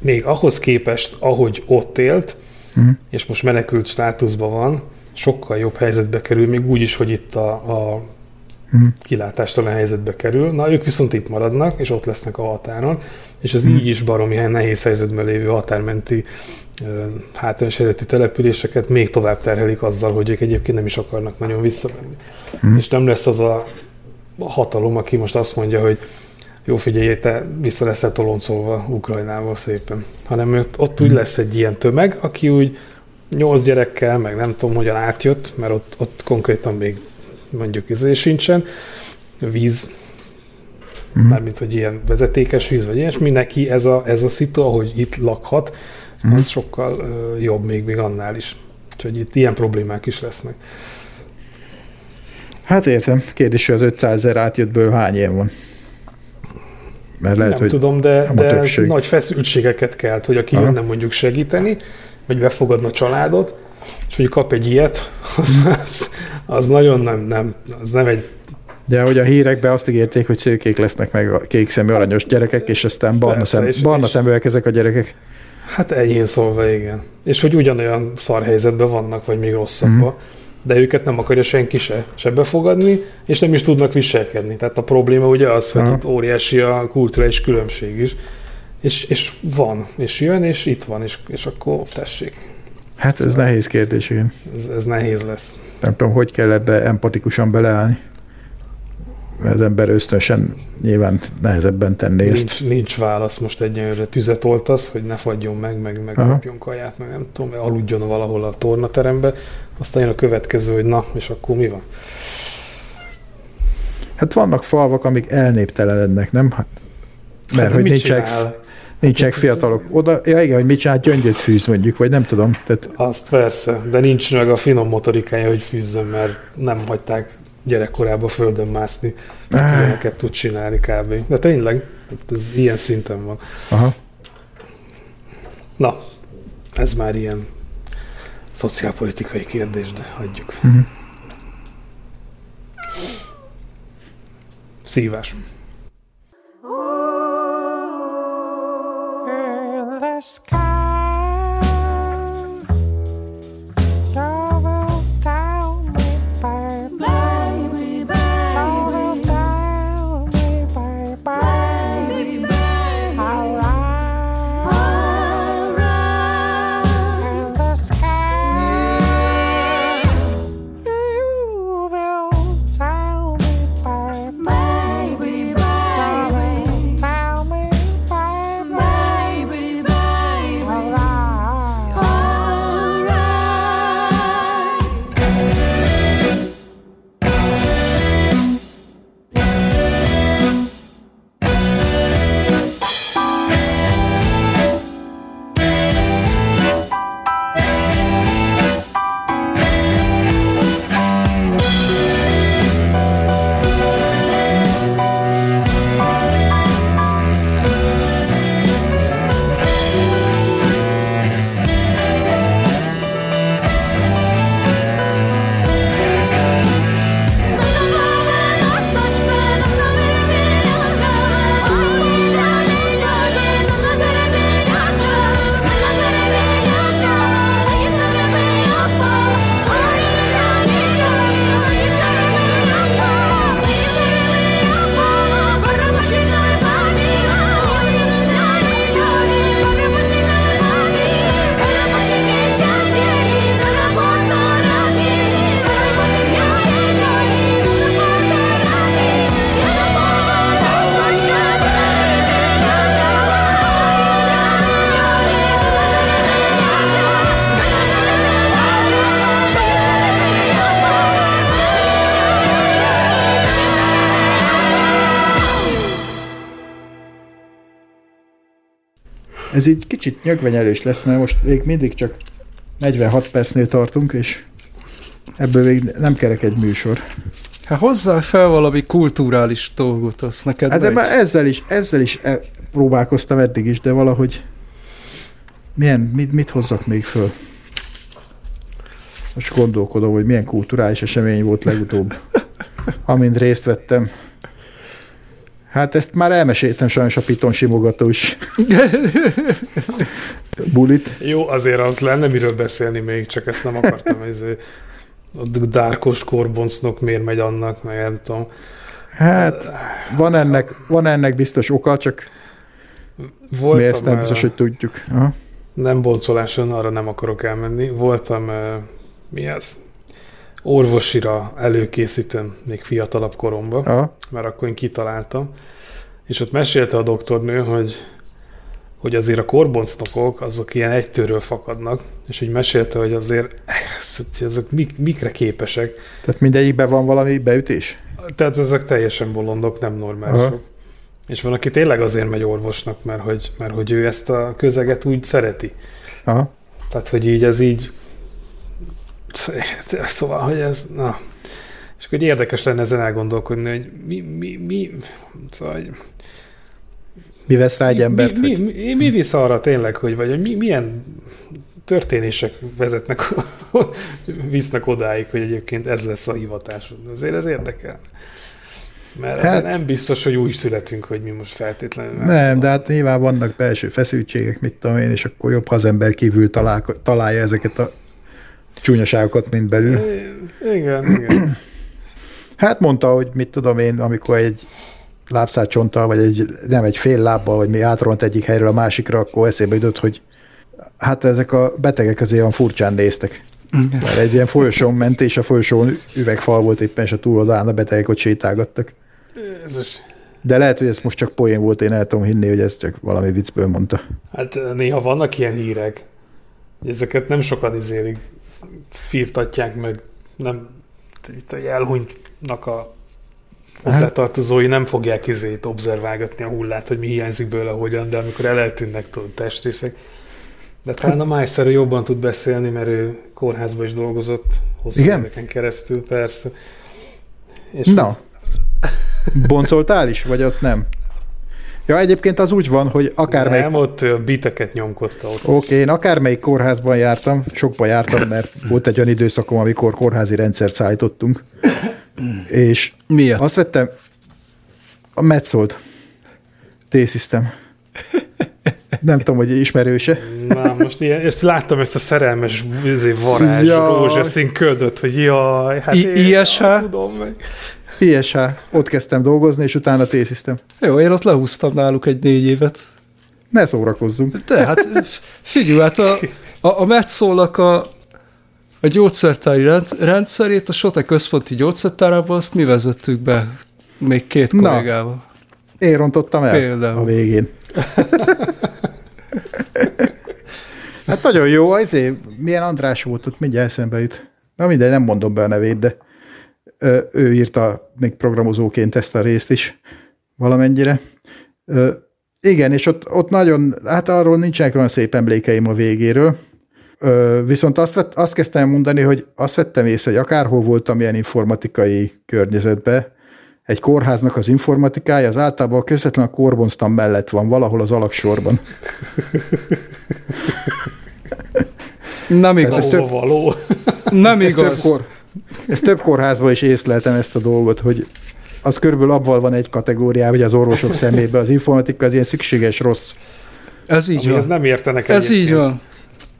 még ahhoz képest, ahogy ott élt,
Mhm.
és most menekült státuszban van, sokkal jobb helyzetbe kerül, még úgy is, hogy itt a, a
Mhm.
kilátástalan helyzetbe kerül. Na, ők viszont itt maradnak, és ott lesznek a határon, és ez
Mhm.
így is baromi nehéz helyzetben lévő határmenti hátrányos eredeti településeket még tovább terhelik azzal, hogy ők egyébként nem is akarnak nagyon visszamenni.
Mhm.
És nem lesz az a hatalom, aki most azt mondja, hogy jó figyelj, te vissza leszel toloncolva Ukrajnával szépen. Hanem ott, ott úgy lesz egy ilyen tömeg, aki úgy nyolc gyerekkel, meg nem tudom, hogyan átjött, mert ott, ott konkrétan még mondjuk izé sincsen, víz,
Mhm.
mármint, hogy ilyen vezetékes víz, vagy ilyesmi, neki ez a, ez a szitu, ahogy itt lakhat,
Mhm.
az sokkal ö, jobb még, még annál is. Úgyhogy itt ilyen problémák is lesznek.
Hát értem. Kérdés, hogy az 500 ezer átjöttből hány ilyen van? Mert lehet,
nem
hogy
tudom, de, de
többség.
nagy feszültségeket kelt, hogy aki
Aha.
jönne mondjuk segíteni, vagy befogadna a családot, és hogy kap egy ilyet, az, az, az nagyon nem, nem, az nem egy
De hogy a hírekben azt ígérték, hogy szőkék lesznek meg a kék szemű aranyos gyerekek, és aztán barna,
Persze,
szem,
és-
barna
és-
szeműek ezek a gyerekek.
Hát enyhén szólva, igen. És hogy ugyanolyan szar helyzetben vannak, vagy még rosszabbban,
Mhm.
de őket nem akarja senki se, se befogadni, és nem is tudnak viselkedni. Tehát a probléma ugye az, hogy
Aha.
itt óriási a kulturális különbség is, és, és van, és jön, és itt van, és, és akkor tessék.
Hát ez nehéz kérdés, igen.
Ez, ez nehéz lesz.
Nem tudom, hogy kell ebbe empatikusan beleállni. Az ember ösztönösen nyilván nehezebben tenné ezt.
Nincs, nincs válasz most egyenlőre. Tüzet oltasz, hogy ne fagyjon meg, meg, meg
Aha.
kapjon kaját, meg nem tudom, aludjon valahol a tornaterembe. Aztán jön a következő, hogy na, és akkor mi van?
Hát vannak falvak, amik elnéptelenednek, nem? Hát, mert
Hát
hogy nincsenek,
csinál?
Nincsenek fiatalok. Oda, ja igen, hogy mit csinál, gyöngyöt fűz mondjuk, vagy nem tudom. Tehát,
Azt persze, de nincs meg a finom motorikája, hogy fűzzön, mert nem hagyták gyerekkorában földön mászni.
Ah.
Ilyeneket tud csinálni kb. De tényleg, ez ilyen szinten van.
aha.
Na, ez már ilyen szociálpolitikai kérdés, de hagyjuk.
Mhm.
Szívás.
In the
Ez így kicsit nyögvenyelős lesz, mert most még mindig csak 46 percnél tartunk, és ebből még nem kerek egy műsor.
Hát hozzá fel valami kulturális dolgot, azt neked
Hát de már ezzel is, ezzel is e- próbálkoztam eddig is, de valahogy milyen, mit, mit hozzak még föl? Most gondolkodom, hogy milyen kulturális esemény volt legutóbb, amint részt vettem. Hát ezt már elmeséltem sajnos a piton simogatós bulit.
Jó, azért ott lenne miről beszélni még, csak ezt nem akartam. Ez, a dárkos korboncnok miért megy annak, meg nem tudom.
Hát van ennek, van ennek biztos oka, csak
Voltam,
mi ezt nem biztos, hogy tudjuk. Aha.
Nem boncoláson, arra nem akarok elmenni. Voltam, mi ez? Orvosira előkészítőn, még fiatalabb koromban,
Aha.
mert akkor én kitaláltam. És ott mesélte a doktornő, hogy, hogy azért a korboncnokok azok ilyen egytőről fakadnak, és hogy mesélte, hogy azért hogy ezek mik, mikre képesek.
Tehát mindegyikben van valami beütés?
Tehát ezek teljesen bolondok, nem normálisok.
Aha.
És van, aki tényleg azért megy orvosnak, mert hogy, mert hogy ő ezt a közeget úgy szereti.
Aha.
Tehát, hogy így ez így... Szóval, hogy ez... Na. És akkor hogy érdekes lenne ezen elgondolkodni, hogy mi, mi, mi, szóval, hogy
Mi vesz rá egy embert?
mi, mi, mi, mi visz arra tényleg, hogy vagy hogy mi, milyen történések vezetnek, visznek odáig, hogy egyébként ez lesz a hivatásod. Azért ez érdekel. Mert hát, nem biztos, hogy úgy születünk, hogy mi most feltétlenül.
Nem, de hát nyilván vannak belső feszültségek, mit tudom én, és akkor jobb, ha az ember kívül talál, találja ezeket a csúnyaságokat, mint belül.
Igen, igen.
Hát mondta, hogy mit tudom én, amikor egy lábszácsonttal, vagy egy, nem egy fél lábbal, vagy mi átront egyik helyről a másikra, akkor eszébe jutott, hogy hát ezek a betegek azért olyan furcsán néztek. Mert egy ilyen folyosón ment, és a folyosón üvegfal volt éppen, és a túloldalán a betegek ott sétálgattak. De lehet, hogy ez most csak poén volt, én el tudom hinni, hogy ez csak valami viccből mondta.
hát néha vannak ilyen hírek, ezeket nem sokan izélik, firtatják meg, nem, itt a elhunytnak a hozzátartozói nem fogják izét observálgatni a hullát, hogy mi hiányzik belőle, hogyan, de amikor el eltűnnek tudod, testrészek. De talán a Májszerű jobban tud beszélni, mert ő kórházban is dolgozott hosszú
Igen?
éveken keresztül, persze. És
Na, boncoltál is, vagy az nem? Ja, egyébként az úgy van, hogy akármelyik
Nem, ott biteket nyomkodta ott.
Oké, én akármelyik kórházban jártam, sokba jártam, mert volt egy olyan időszakom, amikor kórházi rendszert szállítottunk, és
Miért?
azt vettem, a Metzold T-System. Nem tudom, hogy ismerőse.
Na, most ilyen, ezt láttam ezt a szerelmes izé, varázs,
Jaj.
rózsaszín ködöt, hogy jaj, hát
I-
én tudom meg.
ISH, ott kezdtem dolgozni, és utána T-System.
Jó, én ott lehúztam náluk egy négy évet.
Ne szórakozzunk.
De hát figyelj, hát a, a, a Metszónak a, a gyógyszertári rend, rendszerét a Sote központi gyógyszertárában azt mi vezettük be még két
Na.
kollégával.
Én rontottam el
Például.
a végén. hát nagyon jó, azért milyen András volt ott, mindjárt eszembe jut. Na mindegy, nem mondom be a nevét, de ő írta még programozóként ezt a részt is valamennyire. Igen, és ott, ott nagyon, hát arról nincsenek olyan szép emlékeim a végéről, viszont azt, vett, azt kezdtem mondani, hogy azt vettem észre, hogy akárhol voltam ilyen informatikai környezetben, egy kórháznak az informatikája az általában közvetlen a korbonztam mellett van, valahol az alaksorban.
Nem
ez
igaz.
több-
Hova való.
Nem
Ez több,
igaz.
kor, ez több kórházban is észleltem ezt a dolgot, hogy az körülbelül abban van egy kategóriában, hogy az orvosok szemében az informatika az ilyen szükséges rossz,
Ez így van.
nem értenek
Ez így
egyébként.
van.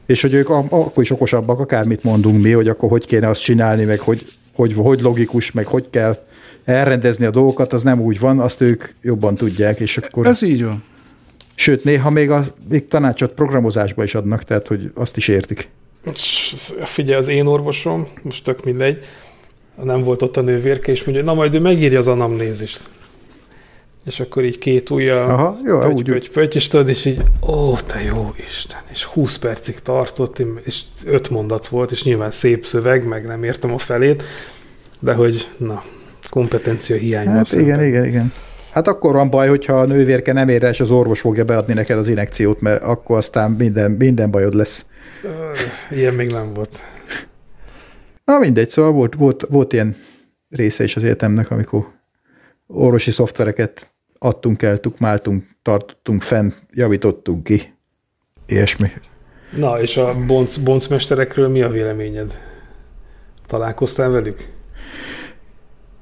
és hogy ők akkor is okosabbak, akármit mondunk mi, hogy akkor hogy kéne azt csinálni, meg hogy, hogy, hogy logikus, meg hogy kell elrendezni a dolgokat, az nem úgy van, azt ők jobban tudják, és akkor...
Ez így van.
Sőt, néha még, a, még tanácsot programozásba is adnak, tehát hogy azt is értik.
Figyelj, az én orvosom, most tök mindegy, nem volt ott a nővérke, és mondja, na majd ő megírja az anamnézist. És akkor így két ujjal
Aha, jó,
pöty,
úgy,
pöty, pöty, és tudod, és így, ó, te jó Isten, és 20 percig tartott, és öt mondat volt, és nyilván szép szöveg, meg nem értem a felét, de hogy, na, kompetencia hiány
Hát
szerintem.
igen, igen, igen. Hát akkor van baj, hogyha a nővérke nem ér és az orvos fogja beadni neked az inekciót, mert akkor aztán minden, minden bajod lesz.
Ilyen még nem volt.
Na mindegy, szóval volt, volt, volt ilyen része is az életemnek, amikor orvosi szoftvereket adtunk el, tukmáltunk, tartottunk fenn, javítottunk ki. Ilyesmi.
Na, és a bonc, boncmesterekről mi a véleményed? Találkoztál velük?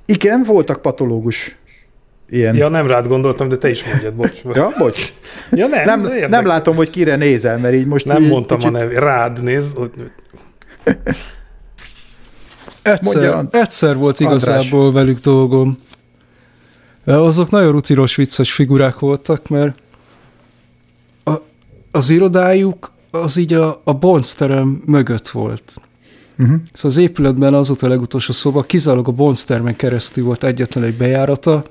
Igen, voltak patológus ilyen.
Ja, nem rád gondoltam, de te is mondjad, bocs.
ja bocs.
ja nem,
Nem, nem látom, hogy kire nézel, mert így most
Nem
így
mondtam
kicsit-
a nevét. Rád néz.
Egyszer,
Mondja,
egyszer volt
András.
igazából velük dolgom. Azok nagyon rutinos, vicces figurák voltak, mert a, az irodájuk az így a, a boncterem mögött volt.
Uh-huh.
Szóval az épületben az volt a legutolsó szoba, kizárólag a bonctermen keresztül volt egyetlen egy bejárata,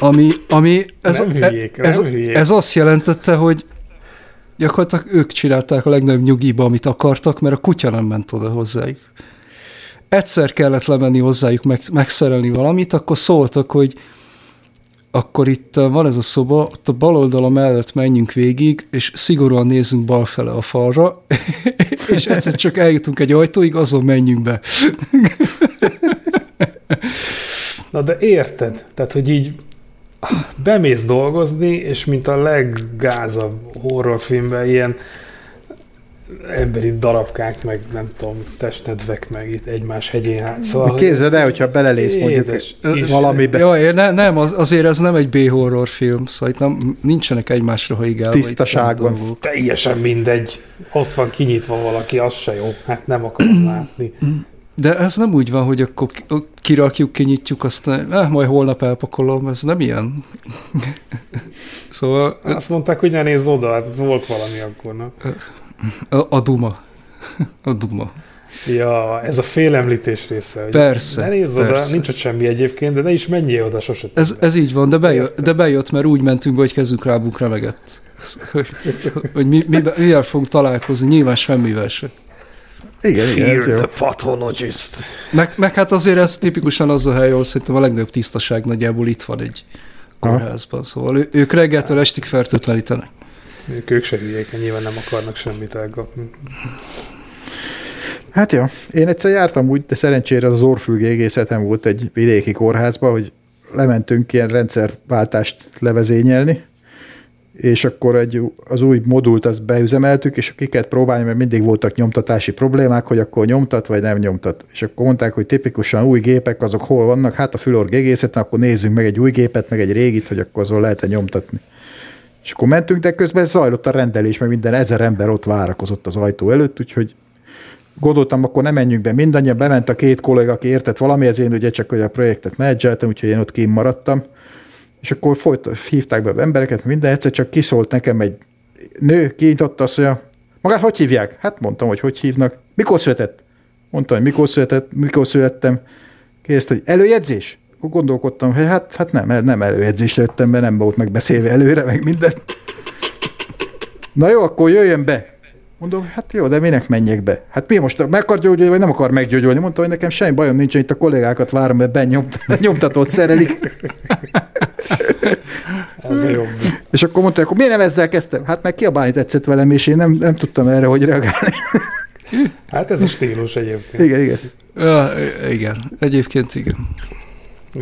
ami, ami ez,
Nem hülyék,
ez,
nem hülyék.
ez azt jelentette, hogy gyakorlatilag ők csinálták a legnagyobb nyugiba, amit akartak, mert a kutya nem ment oda hozzájuk. Egyszer kellett lemenni hozzájuk, meg, megszerelni valamit, akkor szóltak, hogy akkor itt uh, van ez a szoba, ott a bal oldala mellett menjünk végig, és szigorúan nézzünk balfele a falra, és egyszer csak eljutunk egy ajtóig, azon menjünk be.
Na de érted? Tehát, hogy így bemész dolgozni, és mint a leggázabb horrorfilmben ilyen emberi darabkák, meg nem tudom, testnedvek, meg itt egymás hegyén hát. Szóval,
Képzeld el, hogyha belelész mondjuk
édes,
valamibe.
Ja, ne, nem, az, azért ez nem egy B-horror film, szóval itt nem, nincsenek egymásra haigálva. itt
Tisztaságban.
dolgok.
Teljesen mindegy. Ott van kinyitva valaki, az se jó. Hát nem akarom látni.
De ez nem úgy van, hogy akkor ki- kirakjuk, kinyitjuk, aztán eh, majd holnap elpakolom, ez nem ilyen. szóval
Azt mondták, hogy ne nézz oda, hát volt valami akkor, na.
a, a duma. A duma.
Ja, ez a félemlítés része. Hogy
Persze,
Ne nézz oda,
persze.
nincs ott semmi egyébként, de ne is menjél oda sose.
Ez, ez így van, de bejött, de bejött, mert úgy mentünk be, hogy kezünk rábunk remegett. Hogy, hogy mi, mi, mivel fogunk találkozni, nyilván semmivel se.
Igen, igen, ez jó.
Fear the pathologist.
Meg, meg hát azért ez tipikusan az a hely, ahol szerintem a legnagyobb tisztaság nagyjából itt van egy kórházban. Szóval ő, ők reggeltől estig fertőtlenítenek.
Ők, ők se hülyék, nyilván nem akarnak semmit elgatni.
Hát ja, én egyszer jártam úgy, de szerencsére az orfülgi egészetem volt egy vidéki kórházba, hogy lementünk ilyen rendszerváltást levezényelni, és akkor egy, az új modult azt beüzemeltük, és ki kellett próbálni, mert mindig voltak nyomtatási problémák, hogy akkor nyomtat, vagy nem nyomtat. És akkor mondták, hogy tipikusan új gépek, azok hol vannak, hát a fülorg egészeten, akkor nézzünk meg egy új gépet, meg egy régit, hogy akkor azon lehet-e nyomtatni. És akkor mentünk, de közben zajlott a rendelés, mert minden ezer ember ott várakozott az ajtó előtt, úgyhogy gondoltam, akkor nem menjünk be mindannyian, bement a két kolléga, aki értett valamihez, én ugye csak hogy a projektet menedzseltem, úgyhogy én ott kim maradtam. És akkor folyt, hívták be embereket, minden egyszer csak kiszólt nekem egy nő, kinyitotta azt, hogy magát hogy hívják? Hát mondtam, hogy hogy hívnak. Mikor született? Mondtam, hogy mikor született, mikor születtem. Kérdezte, hogy előjegyzés? Akkor gondolkodtam, hogy hát, hát nem, nem előjegyzés lettem, mert nem volt megbeszélve előre, meg minden. Na jó, akkor jöjjön be. Mondom, hát jó, de minek menjek be? Hát mi most meg akar gyógyulni, vagy nem akar meggyógyulni? Mondta, hogy nekem semmi bajom nincs, itt a kollégákat várom, mert benyomt, nyomtatót szerelik.
Ez a jobb.
És akkor mondta, akkor miért nem ezzel kezdtem? Hát meg kiabálni tetszett velem, és én nem, nem tudtam erre, hogy reagálni.
Hát ez a stílus egyébként.
Igen, igen.
Ja, igen, egyébként igen.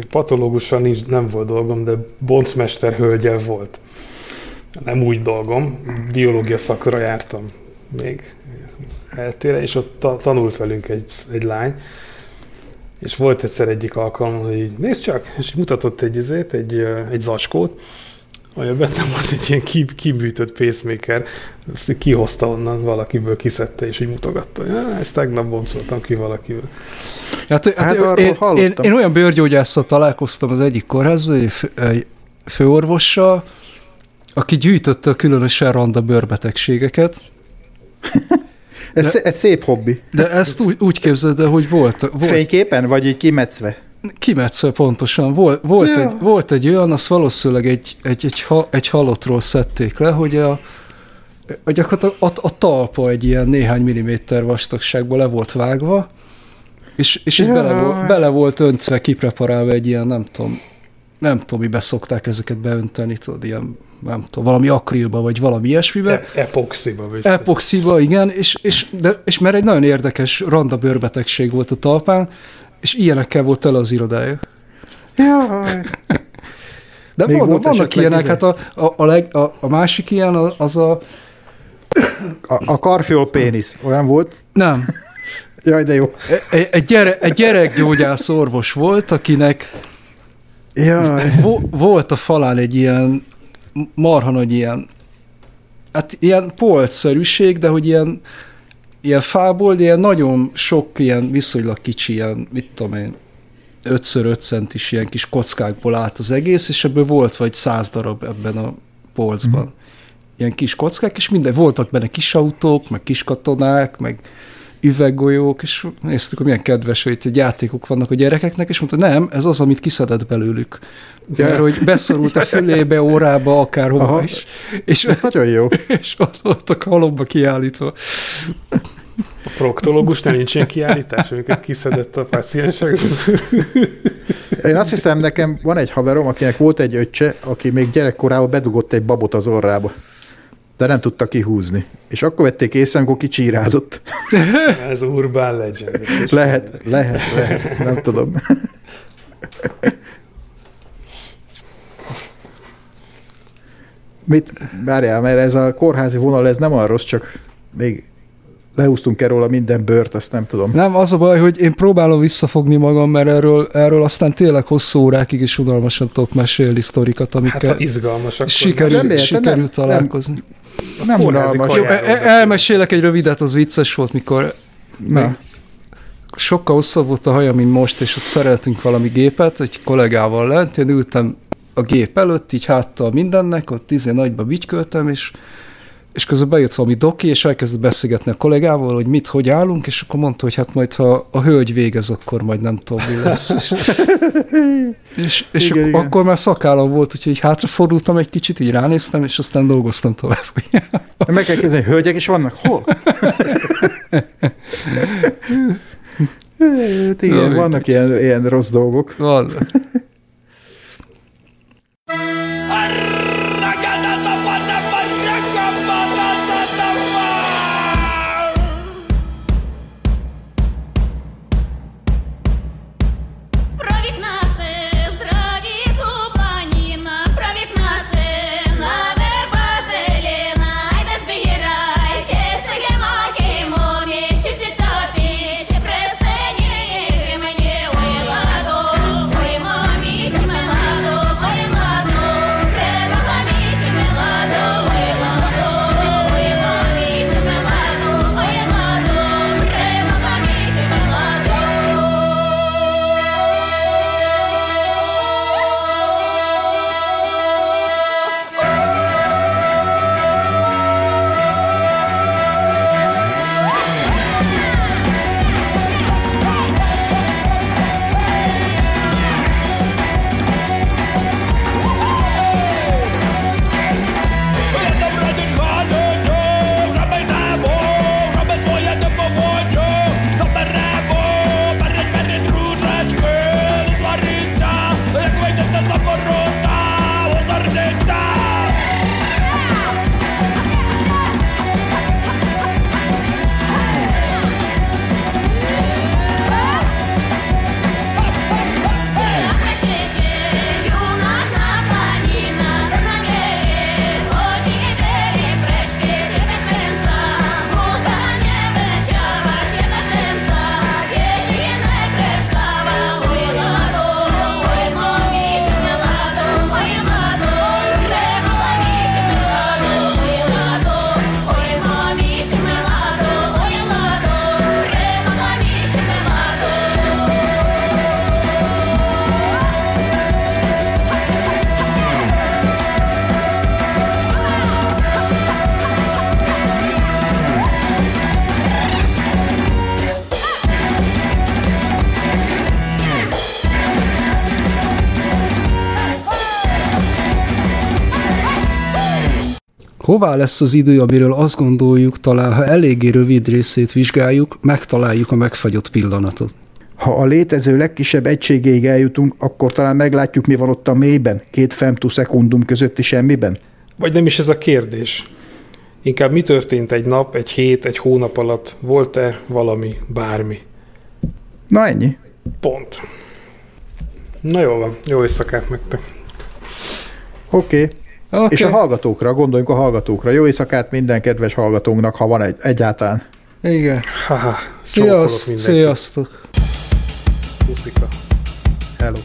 Patológussal nincs, nem volt dolgom, de boncmester hölgyel volt. Nem úgy dolgom, biológia szakra jártam még eltére, és ott ta- tanult velünk egy, egy lány, és volt egyszer egyik alkalom, hogy így, nézd csak, és mutatott egy izét, egy, egy zacskót, olyan benne volt egy ilyen ki, kibűtött pacemaker, azt így kihozta onnan, valakiből kiszedte, és így mutogatta. Ja, ezt tegnap boncoltam ki valakiből.
Hát, hát,
Hát arról
én, én,
hallottam.
én olyan bőrgyógyásszal találkoztam az egyik kórházban, egy, fő, egy főorvossal, aki gyűjtötte a különösen randa bőrbetegségeket,
Ez, de, ez szép hobbi.
de ezt úgy, úgy képzeld el, hogy volt, volt
Fényképen, vagy így kimetszve?
kimetszve pontosan, volt, volt,
Ja.
egy, volt egy olyan, azt valószínűleg egy, egy, egy, ha, egy halottról szedték le, hogy a, a gyakorlatilag a, a talpa egy ilyen néhány milliméter vastagságból le volt vágva, és, és így bele, volt, bele volt öntve, kipreparálva egy ilyen, nem tudom, nem tudom, mibe szokták ezeket beönteni, tudod, ilyen, nem tudom, valami akrilba, vagy valami ilyesmibe.
E- epoxiba biztos.
Epoxiba, igen, és, és, de, és mert egy nagyon érdekes randa bőrbetegség volt a talpán, és ilyenekkel volt tele az irodája.
Jaj.
De
Még
vannak, vannak ilyenek,
izé?
hát a, a, a, leg, a, a másik ilyen az, az a...
A, a karfiol pénisz, olyan volt?
Nem,
Jaj, de jó.
egy, egy, gyere, egy gyerekgyógyász orvos volt, akinek
Jaj.
vo, volt a falán egy ilyen marha nagy ilyen, hát ilyen polcszerűség, de hogy ilyen, ilyen fából, de ilyen nagyon sok ilyen viszonylag kicsi, ilyen, mit tudom én, 5x5 centis ilyen kis kockákból állt az egész, és ebből volt vagy száz darab ebben a polcban. Mm. Ilyen kis kockák, és minden, voltak benne kis autók, meg kis katonák, meg üveggolyók, és néztük, hogy milyen kedves, hogy itt egy játékok vannak a gyerekeknek, és mondta, nem, ez az, amit kiszedett belőlük.
Ja.
Mert hogy beszorult a fülébe, órába, akárhova
Aha.
is. És,
Ez nagyon jó.
és az volt a halomba kiállítva.
A proktológusnál nincs ilyen kiállítás, amiket kiszedett a páciensek.
Én azt hiszem, nekem van egy haverom, akinek volt egy öccse, aki még gyerekkorában bedugott egy babot az orrába. De nem tudta kihúzni. És akkor vették észre, amikor kicsírázott.
Ez urban legend.
Lehet, lehet, lehet, nem tudom. Mit, várjál, mert ez a kórházi vonal, ez nem olyan rossz, csak még lehúztunk-e róla minden bört, azt nem tudom.
Nem, az a baj, hogy én próbálom visszafogni magam, mert erről, erről aztán tényleg hosszú órákig is unalmasan tudok mesélni sztorikat,
Hát
amikkel
ha izgalmas, akkor
sikerült,
Nem érted,
sikerült
nem-
találkozni.
Nem
kórházi
unalmas.
Jó,
kajáról
e- elmesélek egy rövidet, az vicces volt, mikor
Na,
sokkal hosszabb volt a haja, mint most, és ott szereltünk valami gépet, egy kollégával lent, én ültem a gép előtt, így háttal mindennek, ott izé nagyba bütyköltem, és, és közben bejött valami doki, és elkezdett beszélgetni a kollégával, hogy mit, hogy állunk, és akkor mondta, hogy hát majd, ha a hölgy végez, akkor majd nem tudom, mi lesz. És, és, és
Igen,
igen,
igen.
akkor már szakállam volt, úgyhogy hátrafordultam egy kicsit, így ránéztem, és aztán dolgoztam tovább.
meg kell kezdeni, hölgyek is vannak? Hol? Hát igen,
Na,
vannak ilyen, ilyen rossz dolgok.
Van. Hová lesz az idő, amiről azt gondoljuk, talán ha eléggé rövid részét vizsgáljuk, megtaláljuk a megfagyott pillanatot.
Ha a létező legkisebb egységéig eljutunk, akkor talán meglátjuk, mi van ott a mélyben, két femtoszekundum közötti semmiben.
Vagy nem is ez a kérdés. Inkább mi történt egy nap, egy hét, egy hónap alatt? Volt-e valami, bármi?
Na ennyi.
Pont. Na jó van, jó éjszakát nektek.
Oké. Okay.
Okay.
És a hallgatókra, gondoljunk a hallgatókra. Jó éjszakát minden kedves hallgatónknak, ha van egy, egyáltalán.
Igen.
Haha, csókolok
Sziaszt, sziasztok.
Puszika.
Hello.